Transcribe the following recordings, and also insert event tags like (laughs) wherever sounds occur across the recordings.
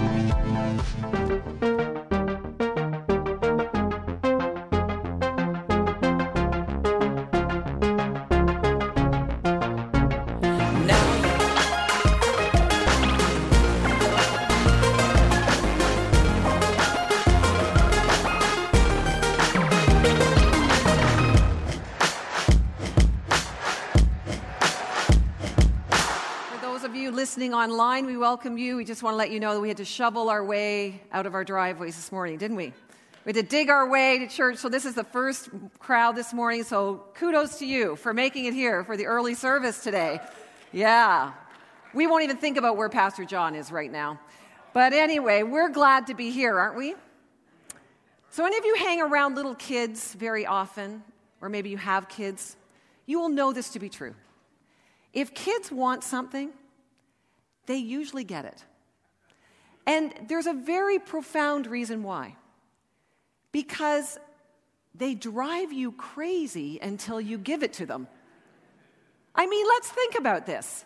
listening online, we welcome you. We just want to let you know that we had to shovel our way out of our driveways this morning, didn't we? We had to dig our way to church. So, this is the first crowd this morning. So, kudos to you for making it here for the early service today. Yeah. We won't even think about where Pastor John is right now. But anyway, we're glad to be here, aren't we? So, any of you hang around little kids very often, or maybe you have kids, you will know this to be true. If kids want something, they usually get it. And there's a very profound reason why. Because they drive you crazy until you give it to them. I mean, let's think about this.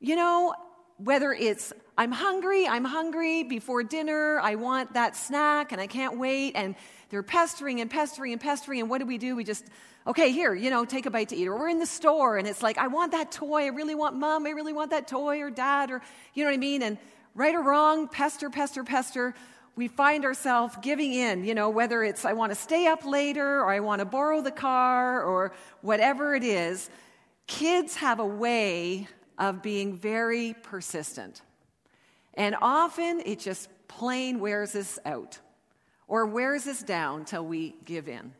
You know, whether it's I'm hungry, I'm hungry before dinner, I want that snack and I can't wait, and they're pestering and pestering and pestering, and what do we do? We just okay, here, you know, take a bite to eat. Or we're in the store and it's like, I want that toy. I really want mom. I really want that toy or dad or, you know what I mean? And right or wrong, pester, pester, pester. We find ourselves giving in, you know, whether it's I want to stay up later or I want to borrow the car or whatever it is. Kids have a way of being very persistent. And often it just plain wears us out or wears us down till we give in.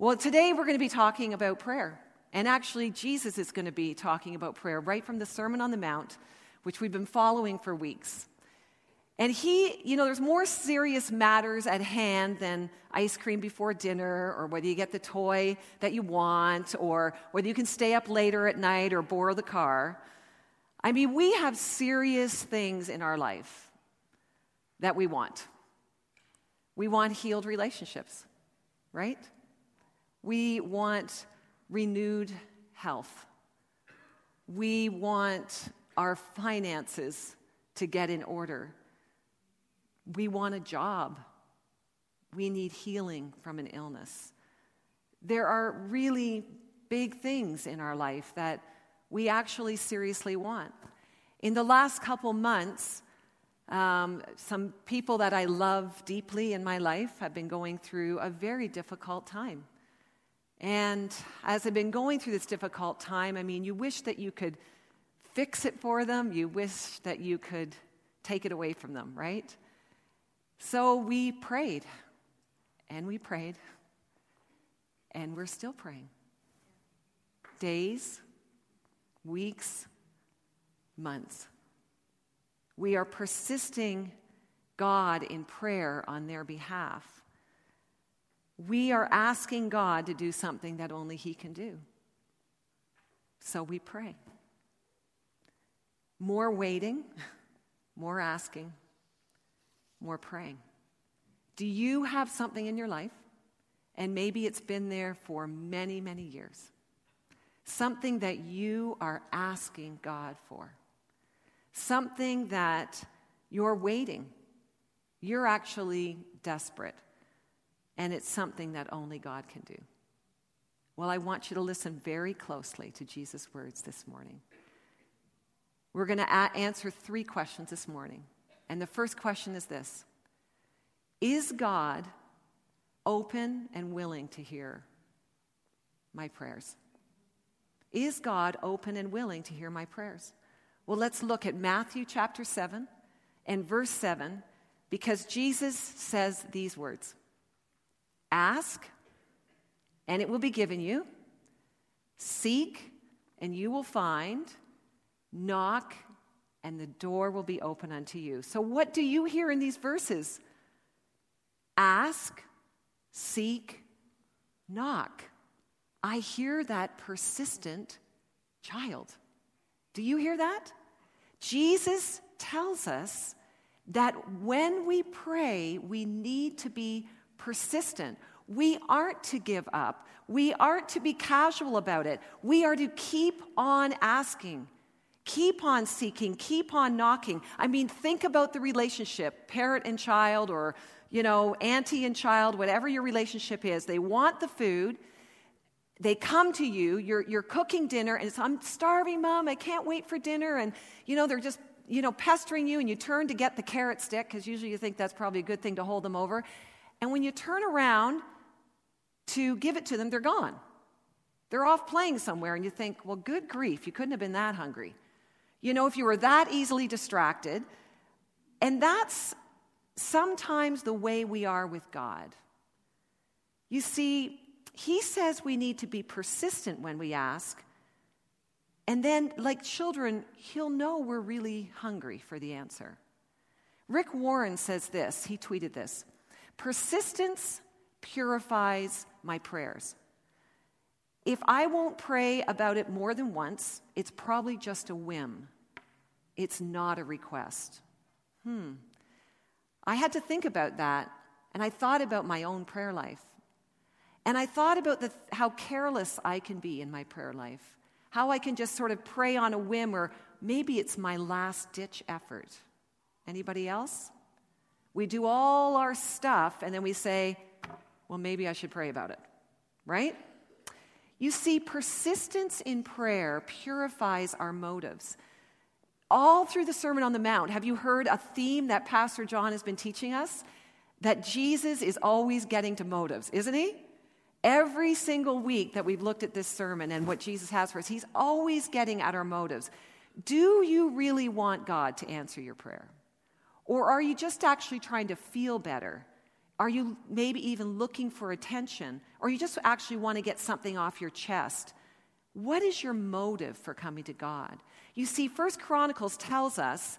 Well, today we're going to be talking about prayer. And actually, Jesus is going to be talking about prayer right from the Sermon on the Mount, which we've been following for weeks. And he, you know, there's more serious matters at hand than ice cream before dinner, or whether you get the toy that you want, or whether you can stay up later at night or borrow the car. I mean, we have serious things in our life that we want. We want healed relationships, right? We want renewed health. We want our finances to get in order. We want a job. We need healing from an illness. There are really big things in our life that we actually seriously want. In the last couple months, um, some people that I love deeply in my life have been going through a very difficult time. And as I've been going through this difficult time, I mean, you wish that you could fix it for them, you wish that you could take it away from them, right? So we prayed, and we prayed, and we're still praying. Days, weeks, months. We are persisting God in prayer on their behalf we are asking God to do something that only He can do. So we pray. More waiting, (laughs) more asking, more praying. Do you have something in your life? And maybe it's been there for many, many years. Something that you are asking God for. Something that you're waiting. You're actually desperate and it's something that only God can do. Well, I want you to listen very closely to Jesus' words this morning. We're going to a- answer three questions this morning. And the first question is this Is God open and willing to hear my prayers? Is God open and willing to hear my prayers? Well, let's look at Matthew chapter 7 and verse 7 because Jesus says these words Ask, and it will be given you. Seek, and you will find. Knock, and the door will be open unto you. So, what do you hear in these verses? Ask, seek, knock. I hear that persistent child. Do you hear that? Jesus tells us that when we pray, we need to be persistent. We aren't to give up. We aren't to be casual about it. We are to keep on asking, Keep on seeking, keep on knocking. I mean, think about the relationship, parent and child, or, you know, auntie and child, whatever your relationship is. They want the food. They come to you, you're, you're cooking dinner, and it's, I'm starving, mom, I can't wait for dinner. And, you know, they're just, you know, pestering you, and you turn to get the carrot stick, because usually you think that's probably a good thing to hold them over. And when you turn around to give it to them, they're gone. They're off playing somewhere, and you think, well, good grief, you couldn't have been that hungry. You know, if you were that easily distracted. And that's sometimes the way we are with God. You see, He says we need to be persistent when we ask. And then, like children, He'll know we're really hungry for the answer. Rick Warren says this, he tweeted this Persistence purifies my prayers. If I won't pray about it more than once, it's probably just a whim. It's not a request. Hmm. I had to think about that, and I thought about my own prayer life. And I thought about the, how careless I can be in my prayer life, how I can just sort of pray on a whim, or maybe it's my last ditch effort. Anybody else? We do all our stuff, and then we say, well, maybe I should pray about it, right? You see, persistence in prayer purifies our motives. All through the Sermon on the Mount, have you heard a theme that Pastor John has been teaching us? That Jesus is always getting to motives, isn't he? Every single week that we've looked at this sermon and what Jesus has for us, he's always getting at our motives. Do you really want God to answer your prayer? Or are you just actually trying to feel better are you maybe even looking for attention? Or you just actually want to get something off your chest? What is your motive for coming to God? You see, First Chronicles tells us,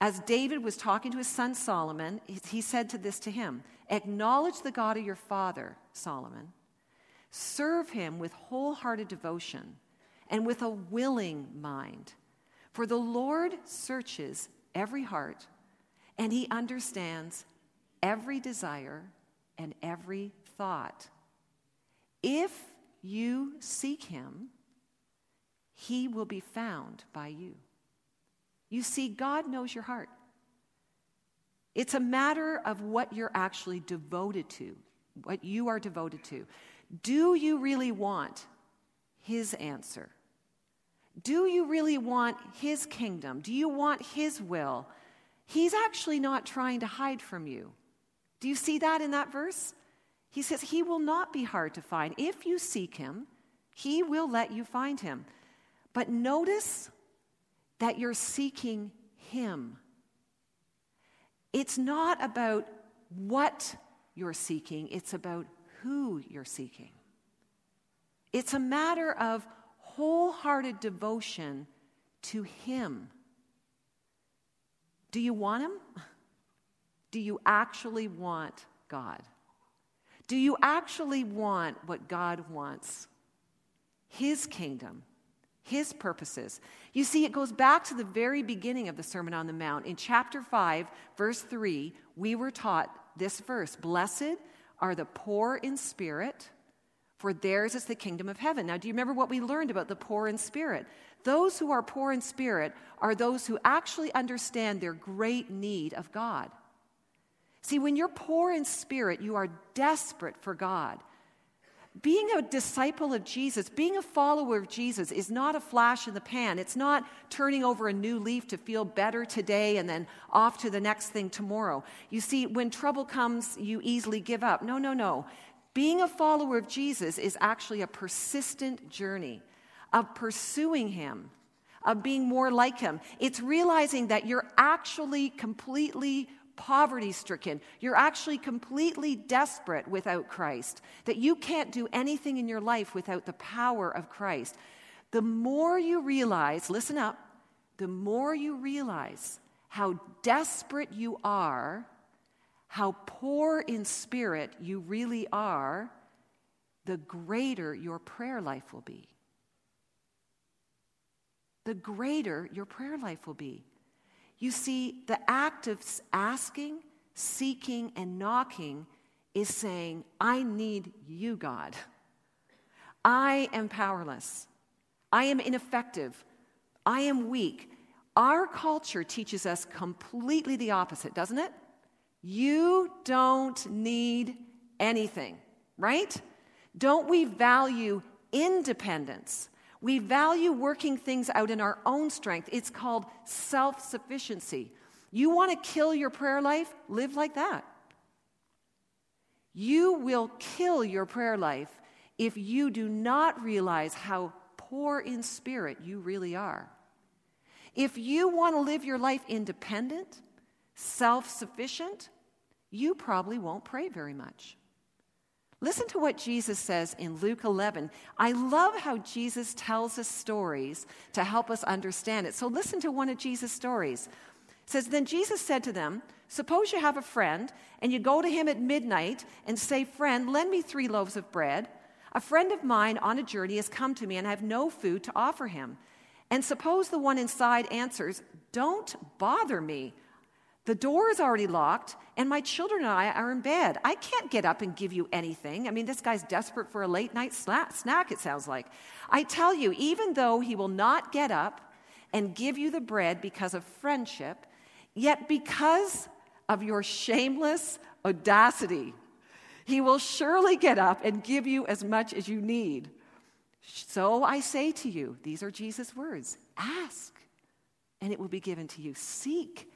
as David was talking to his son Solomon, he said to this to him Acknowledge the God of your father, Solomon. Serve him with wholehearted devotion and with a willing mind. For the Lord searches every heart, and he understands every desire and every thought. If you seek him, he will be found by you. You see, God knows your heart. It's a matter of what you're actually devoted to, what you are devoted to. Do you really want his answer? Do you really want his kingdom? Do you want his will? He's actually not trying to hide from you. Do you see that in that verse? He says, He will not be hard to find. If you seek Him, He will let you find Him. But notice that you're seeking Him. It's not about what you're seeking, it's about who you're seeking. It's a matter of wholehearted devotion to Him. Do you want Him? Do you actually want God? Do you actually want what God wants? His kingdom, His purposes. You see, it goes back to the very beginning of the Sermon on the Mount. In chapter 5, verse 3, we were taught this verse Blessed are the poor in spirit, for theirs is the kingdom of heaven. Now, do you remember what we learned about the poor in spirit? Those who are poor in spirit are those who actually understand their great need of God. See, when you're poor in spirit, you are desperate for God. Being a disciple of Jesus, being a follower of Jesus, is not a flash in the pan. It's not turning over a new leaf to feel better today and then off to the next thing tomorrow. You see, when trouble comes, you easily give up. No, no, no. Being a follower of Jesus is actually a persistent journey of pursuing Him, of being more like Him. It's realizing that you're actually completely poverty stricken. You're actually completely desperate without Christ, that you can't do anything in your life without the power of Christ. The more you realize, listen up, the more you realize how desperate you are, how poor in spirit you really are, the greater your prayer life will be. The greater your prayer life will be. You see, the act of asking, seeking, and knocking is saying, I need you, God. I am powerless. I am ineffective. I am weak. Our culture teaches us completely the opposite, doesn't it? You don't need anything, right? Don't we value independence? We value working things out in our own strength. It's called self sufficiency. You want to kill your prayer life? Live like that. You will kill your prayer life if you do not realize how poor in spirit you really are. If you want to live your life independent, self sufficient, you probably won't pray very much. Listen to what Jesus says in Luke 11. I love how Jesus tells us stories to help us understand it. So listen to one of Jesus' stories. It says, Then Jesus said to them, Suppose you have a friend, and you go to him at midnight and say, Friend, lend me three loaves of bread. A friend of mine on a journey has come to me, and I have no food to offer him. And suppose the one inside answers, Don't bother me. The door is already locked, and my children and I are in bed. I can't get up and give you anything. I mean, this guy's desperate for a late night snack, it sounds like. I tell you, even though he will not get up and give you the bread because of friendship, yet because of your shameless audacity, he will surely get up and give you as much as you need. So I say to you, these are Jesus' words ask, and it will be given to you. Seek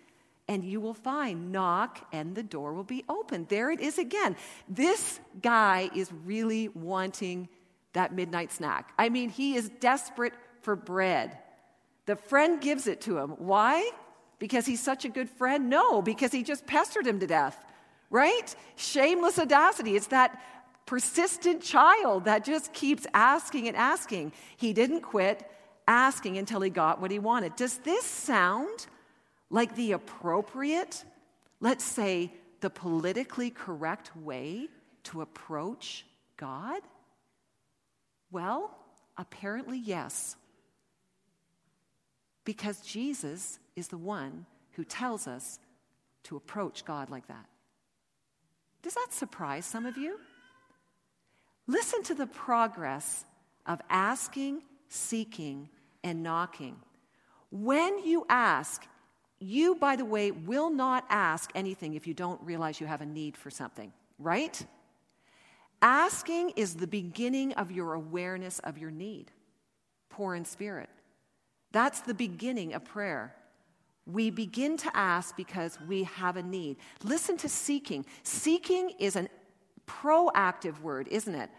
and you will find. Knock, and the door will be open. There it is again. This guy is really wanting that midnight snack. I mean, he is desperate for bread. The friend gives it to him. Why? Because he's such a good friend? No, because he just pestered him to death, right? Shameless audacity. It's that persistent child that just keeps asking and asking. He didn't quit asking until he got what he wanted. Does this sound like the appropriate, let's say, the politically correct way to approach God? Well, apparently, yes. Because Jesus is the one who tells us to approach God like that. Does that surprise some of you? Listen to the progress of asking, seeking, and knocking. When you ask, you, by the way, will not ask anything if you don't realize you have a need for something, right? Asking is the beginning of your awareness of your need, poor in spirit. That's the beginning of prayer. We begin to ask because we have a need. Listen to seeking. Seeking is a proactive word, isn't it?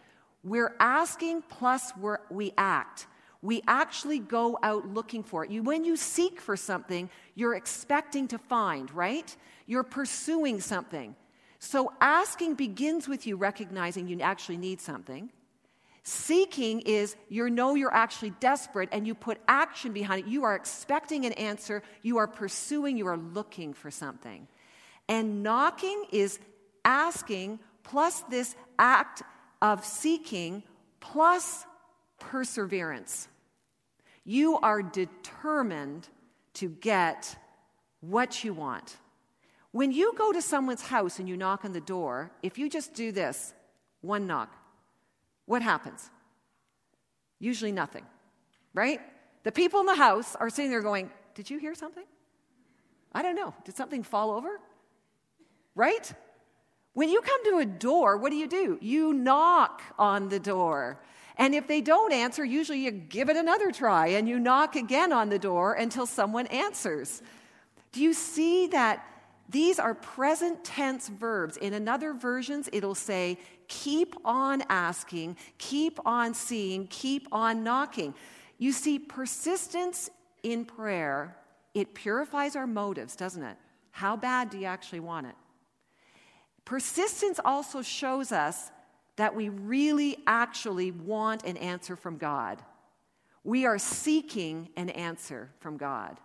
We're asking plus we're, we act we actually go out looking for it. You, when you seek for something, you're expecting to find, right? You're pursuing something. So asking begins with you recognizing you actually need something. Seeking is you know you're actually desperate and you put action behind it. You are expecting an answer, you are pursuing, you are looking for something. And knocking is asking plus this act of seeking plus perseverance. You are determined to get what you want. When you go to someone's house and you knock on the door, if you just do this, one knock, what happens? Usually nothing, right? The people in the house are sitting there going, Did you hear something? I don't know. Did something fall over? Right? When you come to a door, what do you do? You knock on the door. And if they don't answer, usually you give it another try and you knock again on the door until someone answers. Do you see that these are present tense verbs? In another versions, it'll say, keep on asking, keep on seeing, keep on knocking. You see, persistence in prayer, it purifies our motives, doesn't it? How bad do you actually want it? Persistence also shows us that we really actually want an answer from God. We are seeking an answer from God.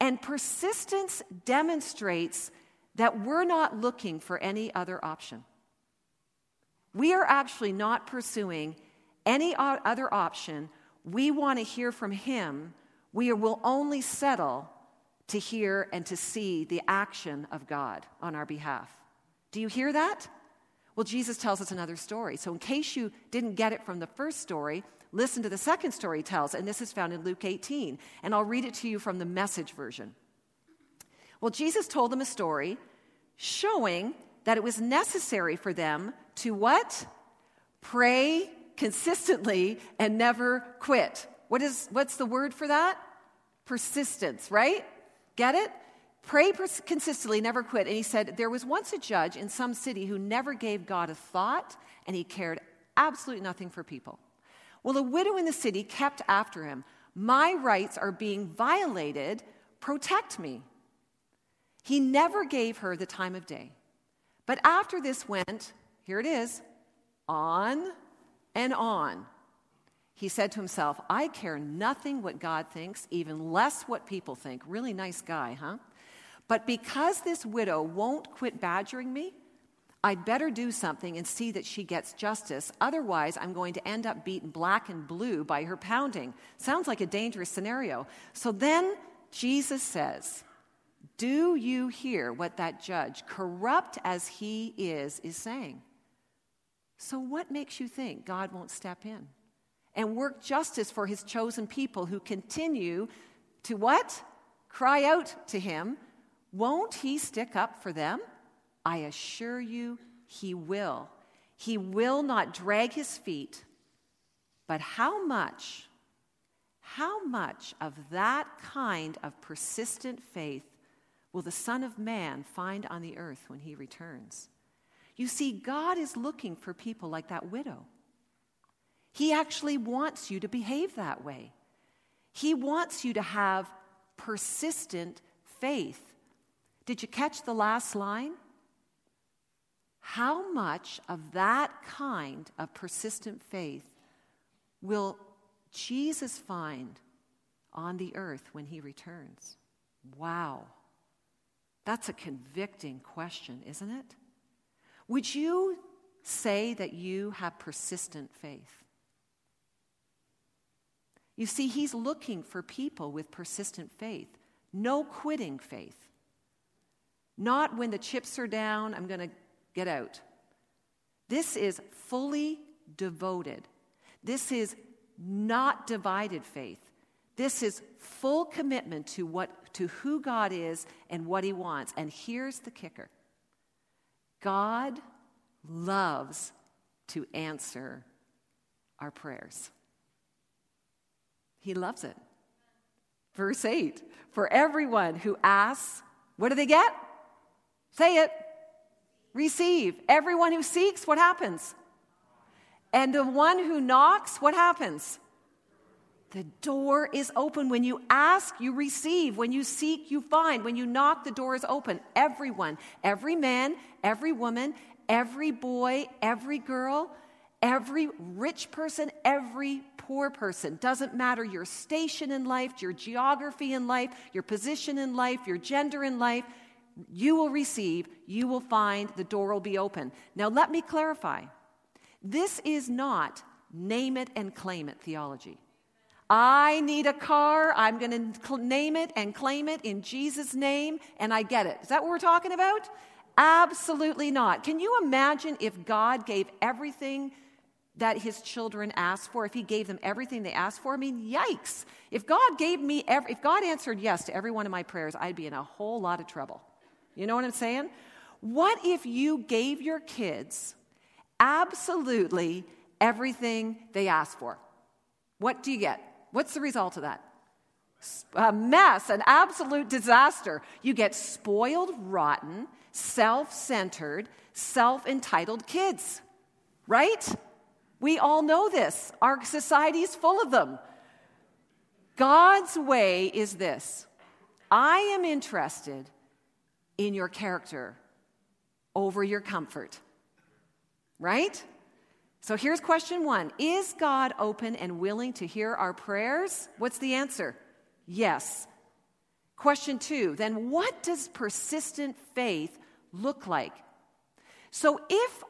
And persistence demonstrates that we're not looking for any other option. We are actually not pursuing any other option. We want to hear from Him. We will only settle to hear and to see the action of God on our behalf. Do you hear that? Well, Jesus tells us another story. So, in case you didn't get it from the first story, Listen to the second story he tells, and this is found in Luke 18. And I'll read it to you from the message version. Well, Jesus told them a story showing that it was necessary for them to what? Pray consistently and never quit. What is, what's the word for that? Persistence, right? Get it? Pray consistently, never quit. And he said, There was once a judge in some city who never gave God a thought, and he cared absolutely nothing for people. Well, a widow in the city kept after him. My rights are being violated. Protect me. He never gave her the time of day. But after this went, here it is, on and on. He said to himself, I care nothing what God thinks, even less what people think. Really nice guy, huh? But because this widow won't quit badgering me, I'd better do something and see that she gets justice. Otherwise, I'm going to end up beaten black and blue by her pounding. Sounds like a dangerous scenario. So then Jesus says, Do you hear what that judge, corrupt as he is, is saying? So, what makes you think God won't step in and work justice for his chosen people who continue to what? Cry out to him. Won't he stick up for them? I assure you, he will. He will not drag his feet. But how much, how much of that kind of persistent faith will the Son of Man find on the earth when he returns? You see, God is looking for people like that widow. He actually wants you to behave that way. He wants you to have persistent faith. Did you catch the last line? How much of that kind of persistent faith will Jesus find on the earth when he returns? Wow. That's a convicting question, isn't it? Would you say that you have persistent faith? You see, he's looking for people with persistent faith, no quitting faith. Not when the chips are down, I'm going to get out. This is fully devoted. This is not divided faith. This is full commitment to what to who God is and what he wants. And here's the kicker. God loves to answer our prayers. He loves it. Verse 8 For everyone who asks, what do they get? Say it receive. Everyone who seeks, what happens? And the one who knocks, what happens? The door is open. When you ask, you receive. When you seek, you find. When you knock, the door is open. Everyone, every man, every woman, every boy, every girl, every rich person, every poor person. Doesn't matter your station in life, your geography in life, your position in life, your gender in life you will receive, you will find, the door will be open. Now, let me clarify this is not name it and claim it theology. I need a car, I'm going to name it and claim it in Jesus' name, and I get it. Is that what we're talking about? Absolutely not. Can you imagine if God gave everything that his children asked for, if he gave them everything they asked for? I mean, yikes. If God gave me, every, if God answered yes to every one of my prayers, I'd be in a whole lot of trouble. You know what I'm saying? What if you gave your kids absolutely everything they asked for? What do you get? What's the result of that? A mess, an absolute disaster. You get spoiled, rotten, self centered, self entitled kids, right? We all know this. Our society is full of them. God's way is this I am interested in your character over your comfort. Right? So here's question one Is God open and willing to hear our prayers? What's the answer? Yes. Question two then what does persistent faith look like? So if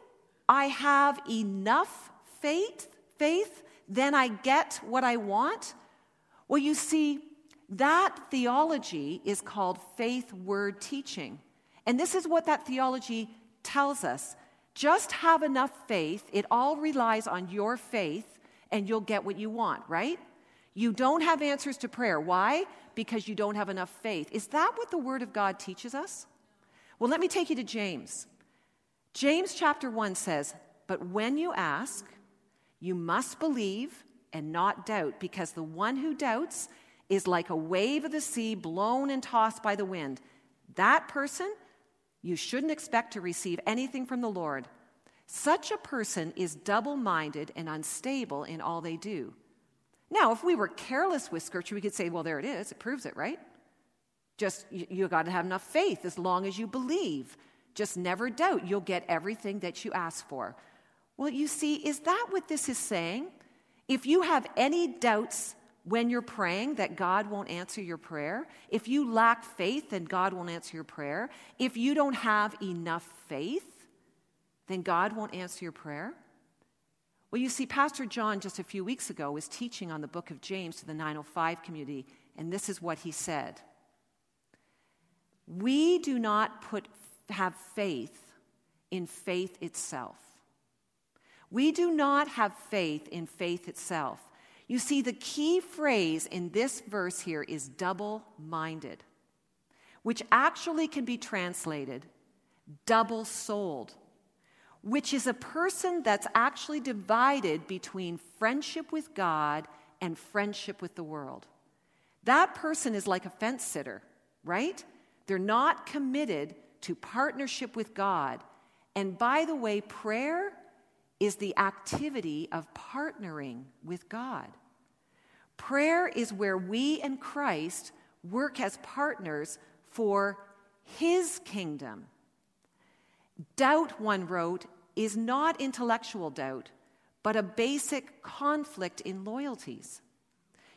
I have enough faith, faith, then I get what I want. Well, you see, that theology is called faith word teaching. And this is what that theology tells us. Just have enough faith, it all relies on your faith and you'll get what you want, right? You don't have answers to prayer. Why? Because you don't have enough faith. Is that what the Word of God teaches us? Well, let me take you to James. James chapter 1 says, But when you ask, you must believe and not doubt, because the one who doubts is like a wave of the sea blown and tossed by the wind. That person, you shouldn't expect to receive anything from the Lord. Such a person is double minded and unstable in all they do. Now, if we were careless with Scripture, we could say, well, there it is. It proves it, right? Just, you, you got to have enough faith as long as you believe. Just never doubt. You'll get everything that you ask for. Well, you see, is that what this is saying? If you have any doubts when you're praying that God won't answer your prayer, if you lack faith, then God won't answer your prayer. If you don't have enough faith, then God won't answer your prayer. Well, you see, Pastor John just a few weeks ago was teaching on the book of James to the 905 community, and this is what he said We do not put, have faith in faith itself. We do not have faith in faith itself. You see, the key phrase in this verse here is double minded, which actually can be translated double souled, which is a person that's actually divided between friendship with God and friendship with the world. That person is like a fence sitter, right? They're not committed to partnership with God. And by the way, prayer is the activity of partnering with God. Prayer is where we and Christ work as partners for His kingdom. Doubt, one wrote, is not intellectual doubt, but a basic conflict in loyalties.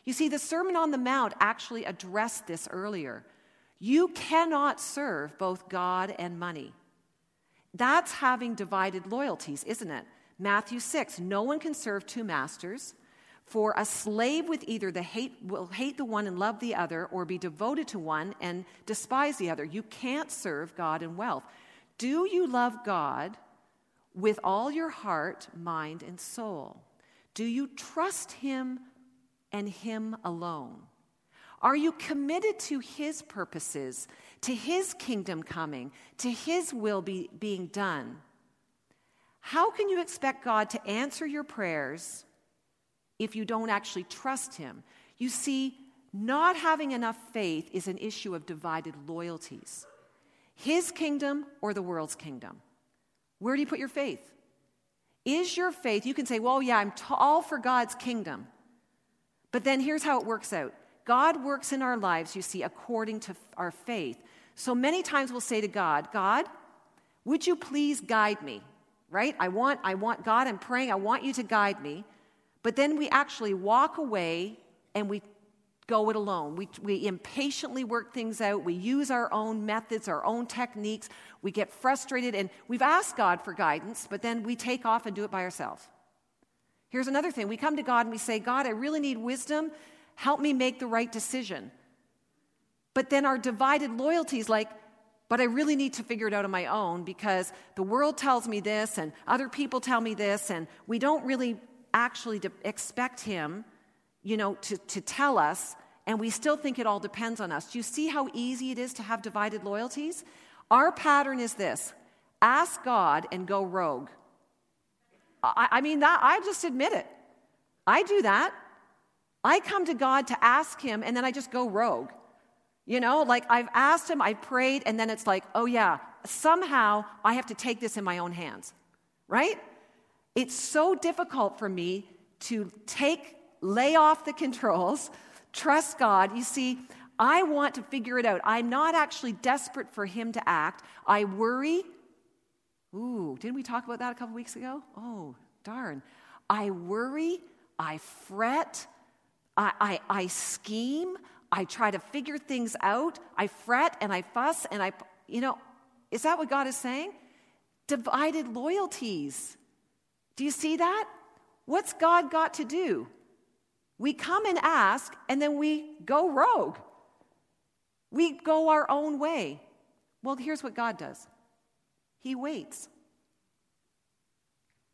You see, the Sermon on the Mount actually addressed this earlier. You cannot serve both God and money. That's having divided loyalties, isn't it? Matthew 6 No one can serve two masters. For a slave with either the hate will hate the one and love the other, or be devoted to one and despise the other. You can't serve God and wealth. Do you love God with all your heart, mind, and soul? Do you trust Him and Him alone? Are you committed to His purposes, to His kingdom coming, to His will be, being done? How can you expect God to answer your prayers if you don't actually trust Him? You see, not having enough faith is an issue of divided loyalties His kingdom or the world's kingdom. Where do you put your faith? Is your faith, you can say, well, yeah, I'm t- all for God's kingdom. But then here's how it works out God works in our lives, you see, according to our faith. So many times we'll say to God, God, would you please guide me? Right? I want, I want God, I'm praying, I want you to guide me. But then we actually walk away and we go it alone. We, we impatiently work things out. We use our own methods, our own techniques. We get frustrated and we've asked God for guidance, but then we take off and do it by ourselves. Here's another thing we come to God and we say, God, I really need wisdom. Help me make the right decision. But then our divided loyalties, like, but I really need to figure it out on my own because the world tells me this and other people tell me this, and we don't really actually expect Him, you know, to, to tell us, and we still think it all depends on us. Do you see how easy it is to have divided loyalties? Our pattern is this ask God and go rogue. I, I mean, that, I just admit it. I do that. I come to God to ask Him, and then I just go rogue. You know, like I've asked Him, I've prayed, and then it's like, oh yeah, somehow I have to take this in my own hands, right? It's so difficult for me to take, lay off the controls, trust God. You see, I want to figure it out. I'm not actually desperate for Him to act. I worry. Ooh, didn't we talk about that a couple weeks ago? Oh, darn. I worry, I fret, I, I, I scheme, I try to figure things out, I fret and I fuss and I, you know, is that what God is saying? Divided loyalties. Do you see that? What's God got to do? We come and ask, and then we go rogue. We go our own way. Well, here's what God does He waits.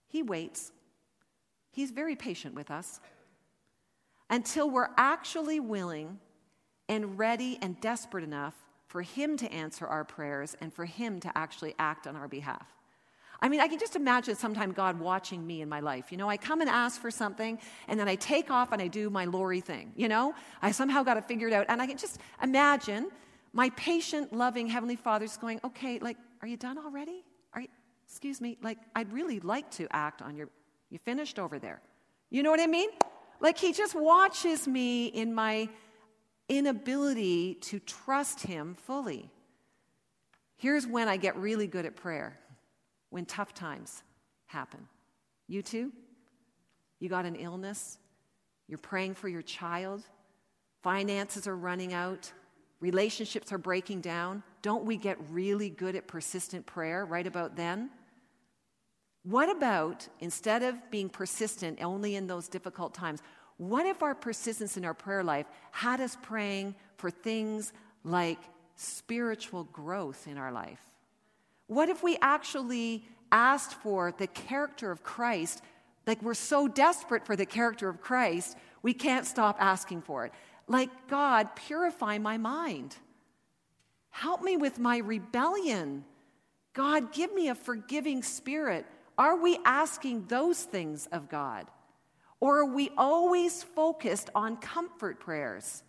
He waits. He's very patient with us until we're actually willing and ready and desperate enough for Him to answer our prayers and for Him to actually act on our behalf. I mean, I can just imagine sometime God watching me in my life. You know, I come and ask for something, and then I take off and I do my Lori thing. You know, I somehow got it out. And I can just imagine my patient, loving Heavenly Father's going, okay, like, are you done already? Are you, excuse me, like, I'd really like to act on your, you finished over there. You know what I mean? Like, He just watches me in my inability to trust Him fully. Here's when I get really good at prayer when tough times happen. You too? You got an illness? You're praying for your child? Finances are running out? Relationships are breaking down? Don't we get really good at persistent prayer right about then? What about, instead of being persistent only in those difficult times, what if our persistence in our prayer life had us praying for things like spiritual growth in our life? What if we actually asked for the character of Christ? Like we're so desperate for the character of Christ, we can't stop asking for it. Like, God, purify my mind. Help me with my rebellion. God, give me a forgiving spirit. Are we asking those things of God? Or are we always focused on comfort prayers?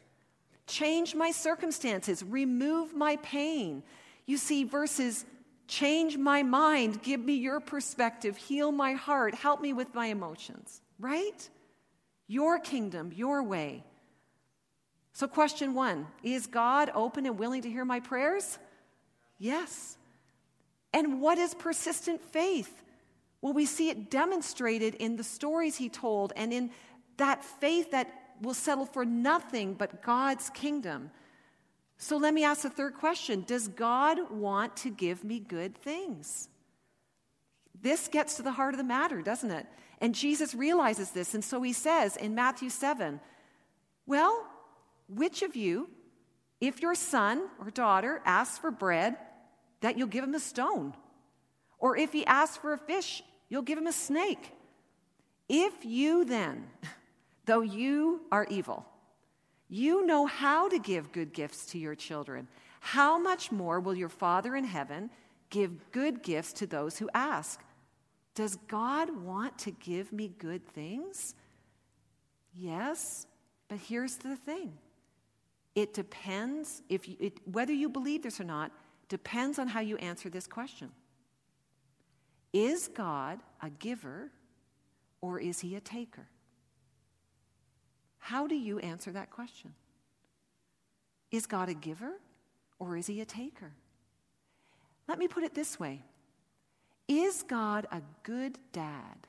Change my circumstances, remove my pain. You see, verses Change my mind. Give me your perspective. Heal my heart. Help me with my emotions, right? Your kingdom, your way. So, question one Is God open and willing to hear my prayers? Yes. And what is persistent faith? Well, we see it demonstrated in the stories he told and in that faith that will settle for nothing but God's kingdom. So let me ask the third question Does God want to give me good things? This gets to the heart of the matter, doesn't it? And Jesus realizes this, and so he says in Matthew 7 Well, which of you, if your son or daughter asks for bread, that you'll give him a stone? Or if he asks for a fish, you'll give him a snake? If you then, though you are evil, you know how to give good gifts to your children. How much more will your Father in heaven give good gifts to those who ask? Does God want to give me good things? Yes, but here's the thing it depends, if you, it, whether you believe this or not, depends on how you answer this question. Is God a giver or is he a taker? How do you answer that question? Is God a giver or is he a taker? Let me put it this way Is God a good dad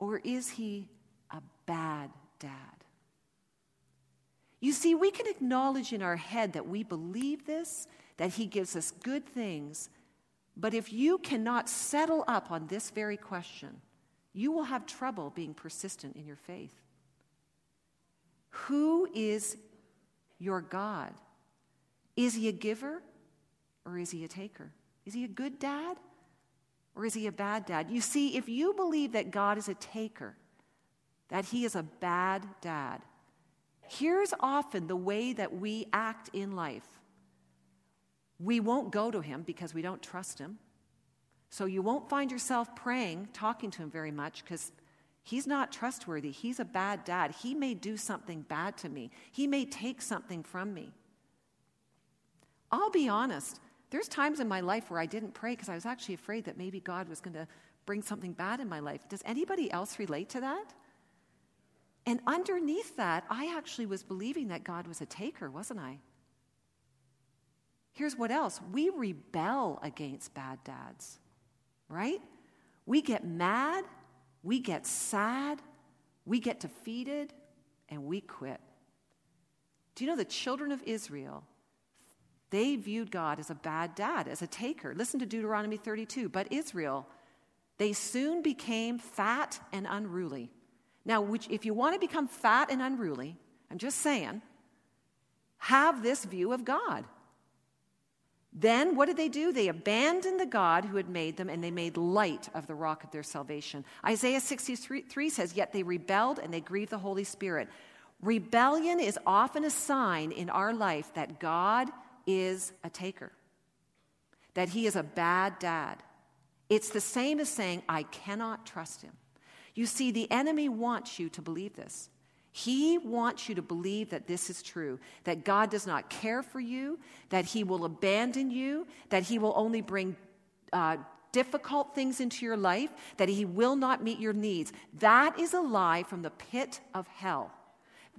or is he a bad dad? You see, we can acknowledge in our head that we believe this, that he gives us good things, but if you cannot settle up on this very question, you will have trouble being persistent in your faith. Who is your God? Is he a giver or is he a taker? Is he a good dad or is he a bad dad? You see, if you believe that God is a taker, that he is a bad dad, here's often the way that we act in life. We won't go to him because we don't trust him. So you won't find yourself praying, talking to him very much because He's not trustworthy. He's a bad dad. He may do something bad to me. He may take something from me. I'll be honest. There's times in my life where I didn't pray because I was actually afraid that maybe God was going to bring something bad in my life. Does anybody else relate to that? And underneath that, I actually was believing that God was a taker, wasn't I? Here's what else we rebel against bad dads, right? We get mad we get sad, we get defeated, and we quit. Do you know the children of Israel? They viewed God as a bad dad, as a taker. Listen to Deuteronomy 32. But Israel, they soon became fat and unruly. Now, which, if you want to become fat and unruly, I'm just saying, have this view of God. Then what did they do? They abandoned the God who had made them and they made light of the rock of their salvation. Isaiah 63 says, Yet they rebelled and they grieved the Holy Spirit. Rebellion is often a sign in our life that God is a taker, that he is a bad dad. It's the same as saying, I cannot trust him. You see, the enemy wants you to believe this. He wants you to believe that this is true, that God does not care for you, that He will abandon you, that He will only bring uh, difficult things into your life, that He will not meet your needs. That is a lie from the pit of hell.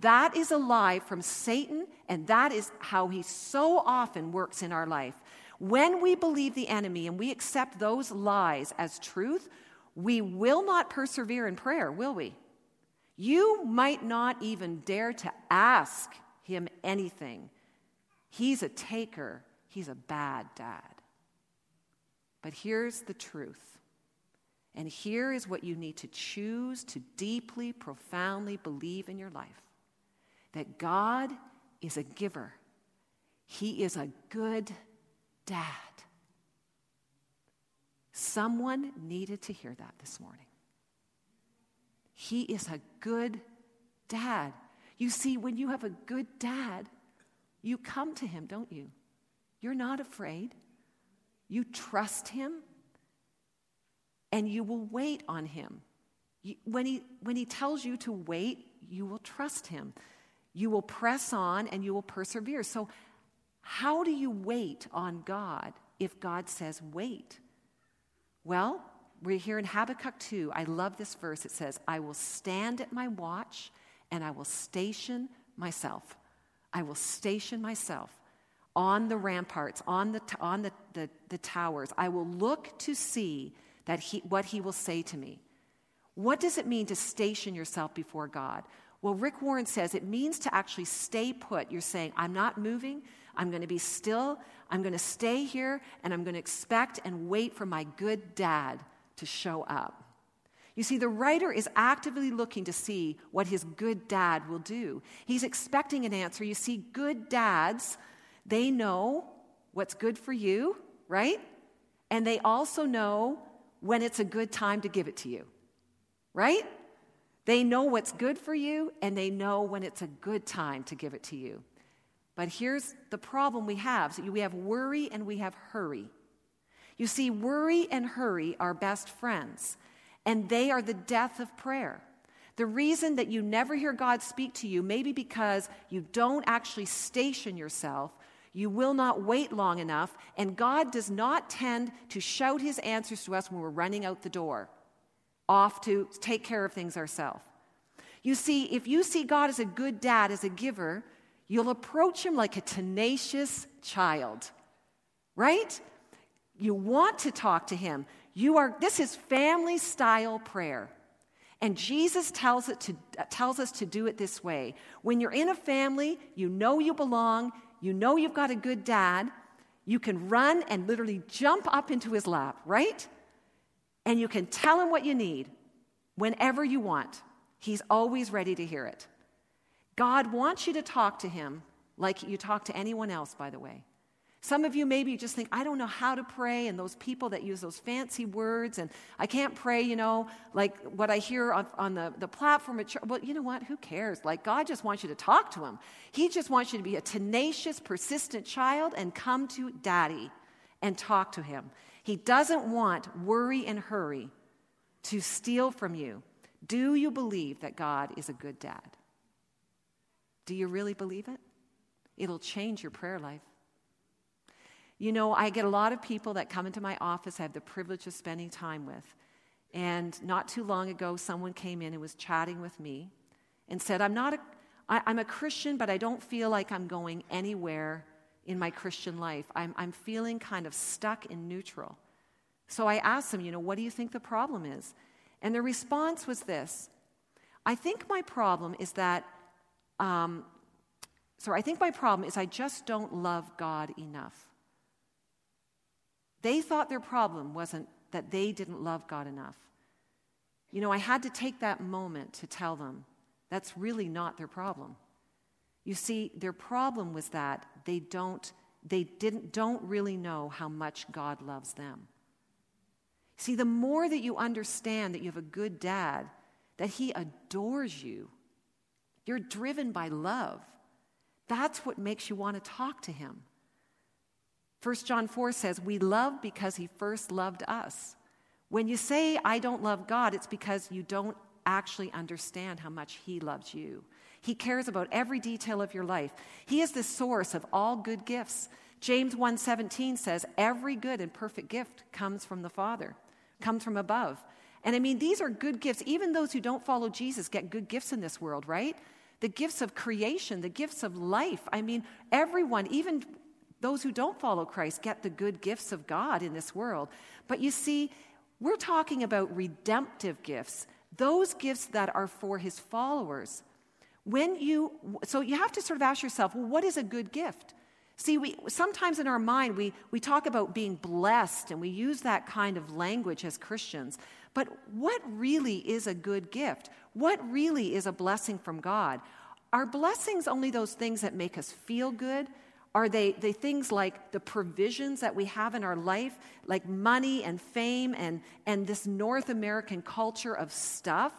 That is a lie from Satan, and that is how he so often works in our life. When we believe the enemy and we accept those lies as truth, we will not persevere in prayer, will we? You might not even dare to ask him anything. He's a taker, he's a bad dad. But here's the truth. And here is what you need to choose to deeply, profoundly believe in your life that God is a giver, He is a good dad. Someone needed to hear that this morning. He is a good dad. You see, when you have a good dad, you come to him, don't you? You're not afraid. You trust him, and you will wait on him. When, he, when he tells you to wait, you will trust him. You will press on and you will persevere. So, how do you wait on God if God says wait? Well, we're here in Habakkuk 2. I love this verse. It says, I will stand at my watch and I will station myself. I will station myself on the ramparts, on the, on the, the, the towers. I will look to see that he, what he will say to me. What does it mean to station yourself before God? Well, Rick Warren says it means to actually stay put. You're saying, I'm not moving. I'm going to be still. I'm going to stay here, and I'm going to expect and wait for my good dad to show up. You see, the writer is actively looking to see what his good dad will do. He's expecting an answer. You see, good dads, they know what's good for you, right? And they also know when it's a good time to give it to you, right? They know what's good for you and they know when it's a good time to give it to you. But here's the problem we have so we have worry and we have hurry. You see, worry and hurry are best friends, and they are the death of prayer. The reason that you never hear God speak to you may be because you don't actually station yourself. You will not wait long enough, and God does not tend to shout his answers to us when we're running out the door, off to take care of things ourselves. You see, if you see God as a good dad, as a giver, you'll approach him like a tenacious child, right? You want to talk to him. You are, this is family style prayer. And Jesus tells, it to, uh, tells us to do it this way. When you're in a family, you know you belong, you know you've got a good dad, you can run and literally jump up into his lap, right? And you can tell him what you need whenever you want. He's always ready to hear it. God wants you to talk to him like you talk to anyone else, by the way. Some of you maybe just think, I don't know how to pray, and those people that use those fancy words, and I can't pray, you know, like what I hear on, on the, the platform at church. Well, you know what? Who cares? Like, God just wants you to talk to Him. He just wants you to be a tenacious, persistent child and come to Daddy and talk to Him. He doesn't want worry and hurry to steal from you. Do you believe that God is a good dad? Do you really believe it? It'll change your prayer life. You know, I get a lot of people that come into my office I have the privilege of spending time with. And not too long ago, someone came in and was chatting with me and said, I'm not a, I'm a Christian, but I don't feel like I'm going anywhere in my Christian life. I'm, I'm feeling kind of stuck in neutral. So I asked them, you know, what do you think the problem is? And the response was this I think my problem is that, um, sorry, I think my problem is I just don't love God enough. They thought their problem wasn't that they didn't love God enough. You know, I had to take that moment to tell them that's really not their problem. You see, their problem was that they don't they didn't, don't really know how much God loves them. See, the more that you understand that you have a good dad, that he adores you, you're driven by love. That's what makes you want to talk to him. 1 John 4 says, We love because he first loved us. When you say, I don't love God, it's because you don't actually understand how much he loves you. He cares about every detail of your life. He is the source of all good gifts. James 1:17 says, "Every good and perfect gift comes from the Father, comes from above." And I mean, these are good gifts. Even those who don't follow Jesus get good gifts in this world, right? The gifts of creation, the gifts of life. I mean, everyone, even those who don't follow Christ, get the good gifts of God in this world. But you see, we're talking about redemptive gifts, those gifts that are for his followers. When you, so you have to sort of ask yourself, well, what is a good gift? See, we, sometimes in our mind, we, we talk about being blessed and we use that kind of language as Christians. But what really is a good gift? What really is a blessing from God? Are blessings only those things that make us feel good? Are they, they things like the provisions that we have in our life, like money and fame and, and this North American culture of stuff?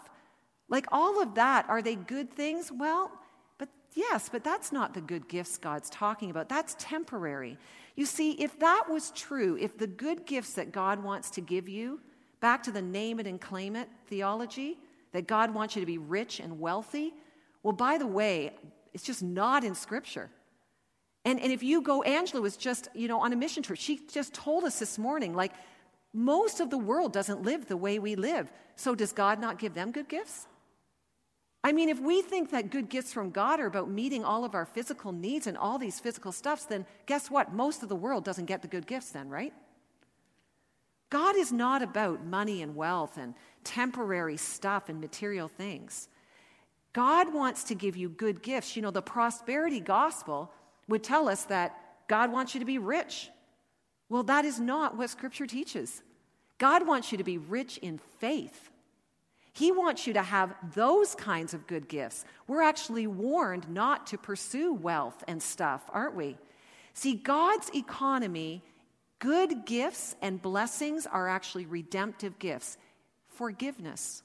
Like all of that, are they good things? Well, but yes, but that's not the good gifts God's talking about. That's temporary. You see, if that was true, if the good gifts that God wants to give you, back to the name it and claim it theology, that God wants you to be rich and wealthy, well, by the way, it's just not in Scripture. And, and if you go, Angela was just, you know, on a mission trip. She just told us this morning, like, most of the world doesn't live the way we live. So does God not give them good gifts? I mean, if we think that good gifts from God are about meeting all of our physical needs and all these physical stuffs, then guess what? Most of the world doesn't get the good gifts, then, right? God is not about money and wealth and temporary stuff and material things. God wants to give you good gifts. You know, the prosperity gospel would tell us that God wants you to be rich. Well, that is not what Scripture teaches. God wants you to be rich in faith. He wants you to have those kinds of good gifts. We're actually warned not to pursue wealth and stuff, aren't we? See, God's economy, good gifts and blessings are actually redemptive gifts. Forgiveness,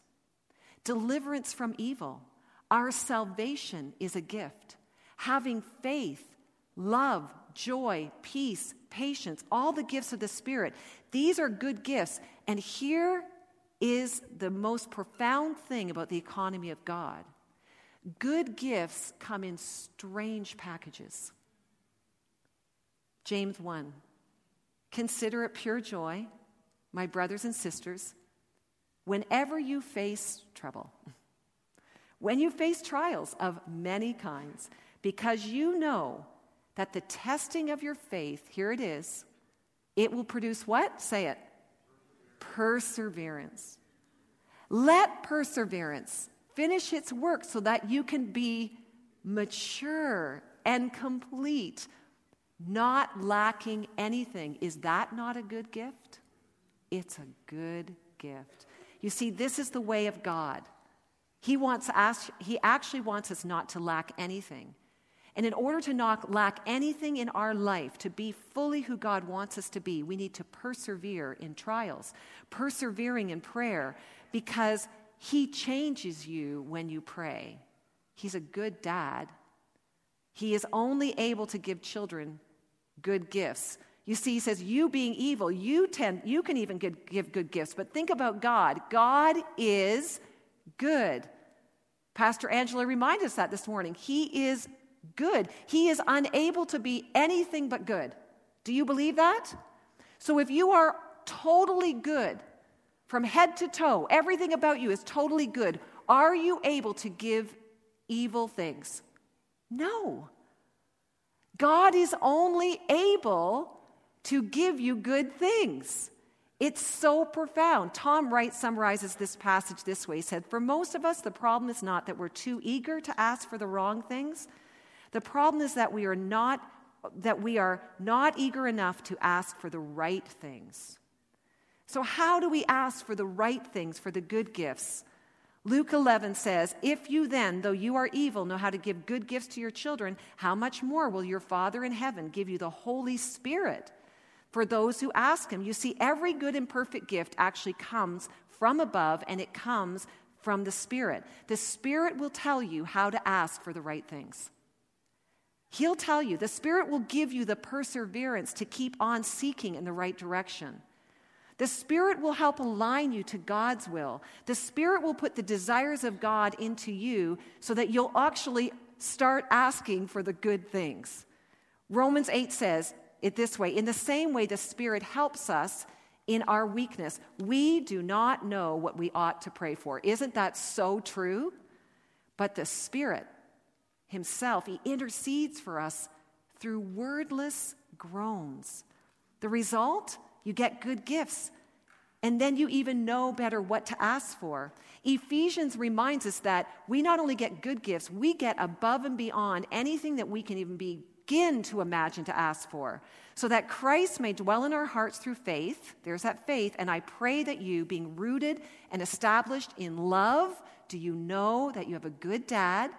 deliverance from evil, our salvation is a gift. Having faith, love, joy, peace, patience, all the gifts of the Spirit, these are good gifts. And here is the most profound thing about the economy of God. Good gifts come in strange packages. James 1 Consider it pure joy, my brothers and sisters, whenever you face trouble, when you face trials of many kinds, because you know that the testing of your faith, here it is, it will produce what? Say it perseverance. Let perseverance finish its work so that you can be mature and complete, not lacking anything. Is that not a good gift? It's a good gift. You see, this is the way of God. He wants us, he actually wants us not to lack anything. And in order to not lack anything in our life, to be fully who God wants us to be, we need to persevere in trials, persevering in prayer, because He changes you when you pray. He's a good dad. He is only able to give children good gifts. You see, he says, You being evil, you, tend, you can even give, give good gifts. But think about God. God is good. Pastor Angela reminded us that this morning. He is good. He is unable to be anything but good. Do you believe that? So if you are totally good from head to toe, everything about you is totally good, are you able to give evil things? No. God is only able to give you good things. It's so profound. Tom Wright summarizes this passage this way. He said, For most of us, the problem is not that we're too eager to ask for the wrong things, the problem is that we are not that we are not eager enough to ask for the right things. So how do we ask for the right things, for the good gifts? Luke 11 says, If you then, though you are evil, know how to give good gifts to your children, how much more will your Father in heaven give you the Holy Spirit for those who ask him? You see, every good and perfect gift actually comes from above and it comes from the Spirit. The Spirit will tell you how to ask for the right things. He'll tell you, the Spirit will give you the perseverance to keep on seeking in the right direction. The Spirit will help align you to God's will. The Spirit will put the desires of God into you so that you'll actually start asking for the good things. Romans 8 says it this way In the same way, the Spirit helps us in our weakness. We do not know what we ought to pray for. Isn't that so true? But the Spirit Himself, He intercedes for us through wordless groans. The result? You get good gifts. And then you even know better what to ask for. Ephesians reminds us that we not only get good gifts, we get above and beyond anything that we can even begin to imagine to ask for. So that Christ may dwell in our hearts through faith. There's that faith. And I pray that you, being rooted and established in love, do you know that you have a good dad?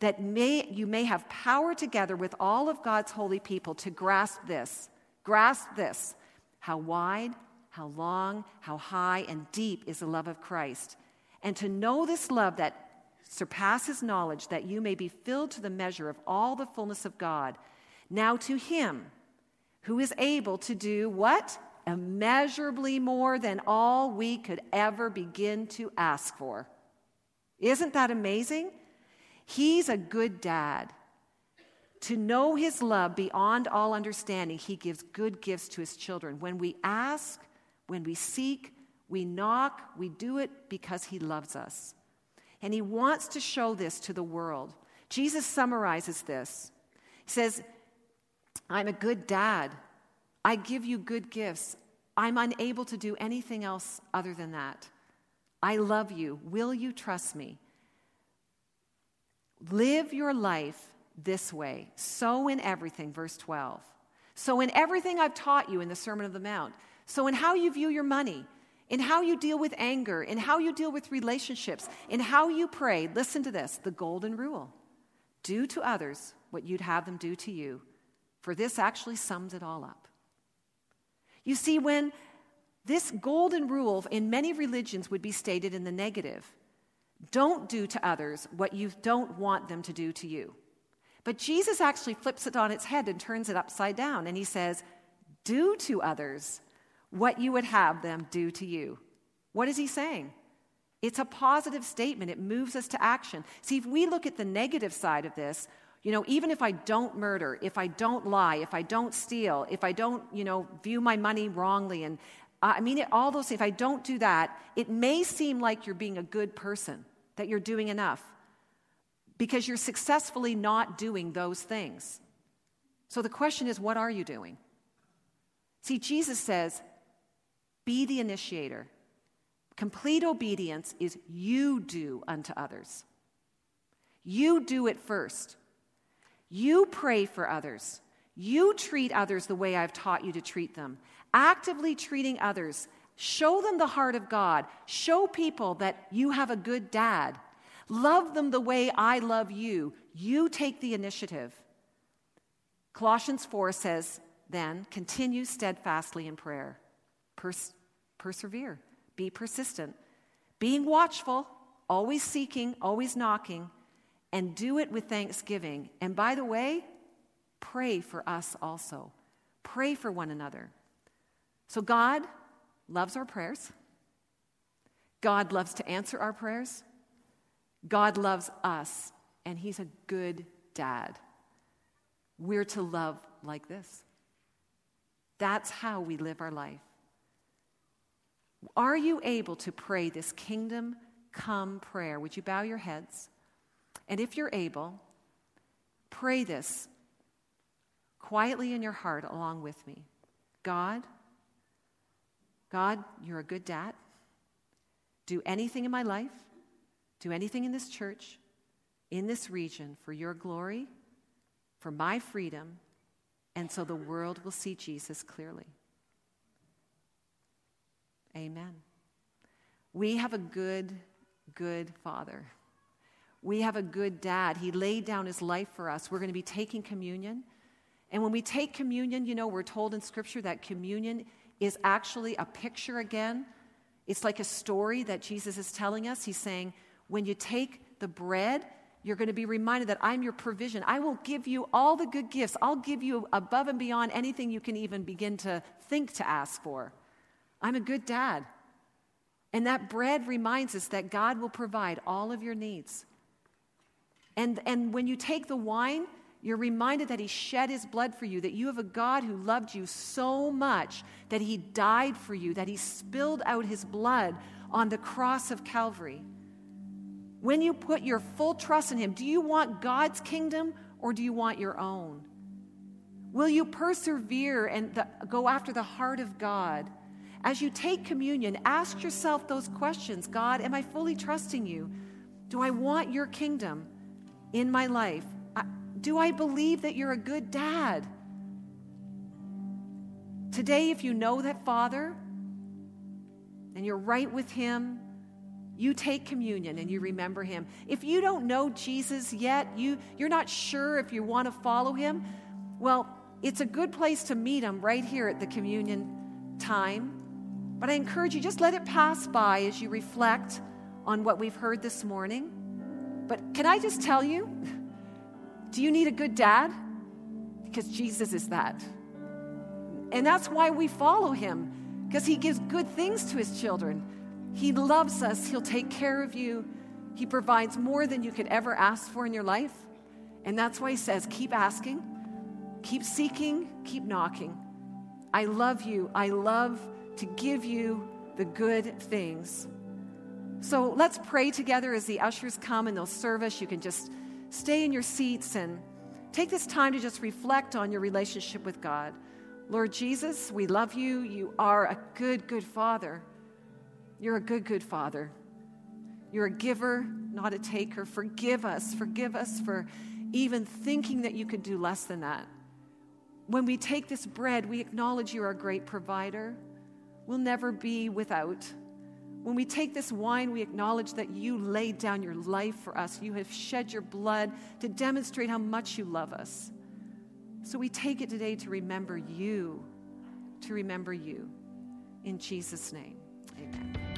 That may, you may have power together with all of God's holy people to grasp this. Grasp this how wide, how long, how high, and deep is the love of Christ. And to know this love that surpasses knowledge, that you may be filled to the measure of all the fullness of God. Now to him who is able to do what? Immeasurably more than all we could ever begin to ask for. Isn't that amazing? He's a good dad. To know his love beyond all understanding, he gives good gifts to his children. When we ask, when we seek, we knock, we do it because he loves us. And he wants to show this to the world. Jesus summarizes this. He says, I'm a good dad. I give you good gifts. I'm unable to do anything else other than that. I love you. Will you trust me? Live your life this way. So in everything, verse 12. So in everything I've taught you in the Sermon of the Mount. So in how you view your money, in how you deal with anger, in how you deal with relationships, in how you pray, listen to this the golden rule do to others what you'd have them do to you, for this actually sums it all up. You see, when this golden rule in many religions would be stated in the negative don't do to others what you don't want them to do to you. But Jesus actually flips it on its head and turns it upside down, and he says, Do to others what you would have them do to you. What is he saying? It's a positive statement. It moves us to action. See, if we look at the negative side of this, you know, even if I don't murder, if I don't lie, if I don't steal, if I don't, you know, view my money wrongly, and I mean, it, all those things, if I don't do that, it may seem like you're being a good person, that you're doing enough because you're successfully not doing those things. So the question is, what are you doing? See, Jesus says, be the initiator. Complete obedience is you do unto others. You do it first. You pray for others. You treat others the way I've taught you to treat them. Actively treating others. Show them the heart of God. Show people that you have a good dad Love them the way I love you. You take the initiative. Colossians 4 says, then, continue steadfastly in prayer. Pers- persevere. Be persistent. Being watchful, always seeking, always knocking, and do it with thanksgiving. And by the way, pray for us also. Pray for one another. So, God loves our prayers. God loves to answer our prayers. God loves us, and He's a good dad. We're to love like this. That's how we live our life. Are you able to pray this kingdom come prayer? Would you bow your heads? And if you're able, pray this quietly in your heart along with me. God, God, you're a good dad. Do anything in my life do anything in this church, in this region, for your glory, for my freedom, and so the world will see Jesus clearly. Amen. We have a good good Father. We have a good dad. He laid down his life for us. We're going to be taking communion. And when we take communion, you know, we're told in Scripture that communion is actually a picture again. It's like a story that Jesus is telling us. He's saying, when you take the bread, you're going to be reminded that I'm your provision. I will give you all the good gifts. I'll give you above and beyond anything you can even begin to think to ask for. I'm a good dad. And that bread reminds us that God will provide all of your needs. And, and when you take the wine, you're reminded that He shed His blood for you, that you have a God who loved you so much that He died for you, that He spilled out His blood on the cross of Calvary. When you put your full trust in Him, do you want God's kingdom or do you want your own? Will you persevere and the, go after the heart of God? As you take communion, ask yourself those questions God, am I fully trusting you? Do I want your kingdom in my life? Do I believe that you're a good dad? Today, if you know that Father and you're right with Him, you take communion and you remember Him. If you don't know Jesus yet, you, you're not sure if you want to follow Him, well, it's a good place to meet Him right here at the communion time. But I encourage you, just let it pass by as you reflect on what we've heard this morning. But can I just tell you, do you need a good dad? Because Jesus is that. And that's why we follow him, because he gives good things to his children. He loves us, he'll take care of you, he provides more than you could ever ask for in your life. And that's why he says, keep asking, keep seeking, keep knocking. I love you. I love to give you the good things. So let's pray together as the ushers come and they'll serve us. You can just stay in your seats and take this time to just reflect on your relationship with God. Lord Jesus, we love you. You are a good, good Father. You're a good, good Father. You're a giver, not a taker. Forgive us. Forgive us for even thinking that you could do less than that. When we take this bread, we acknowledge you are a great provider. We'll never be without. When we take this wine, we acknowledge that you laid down your life for us. You have shed your blood to demonstrate how much you love us. So we take it today to remember you, to remember you. In Jesus' name, amen.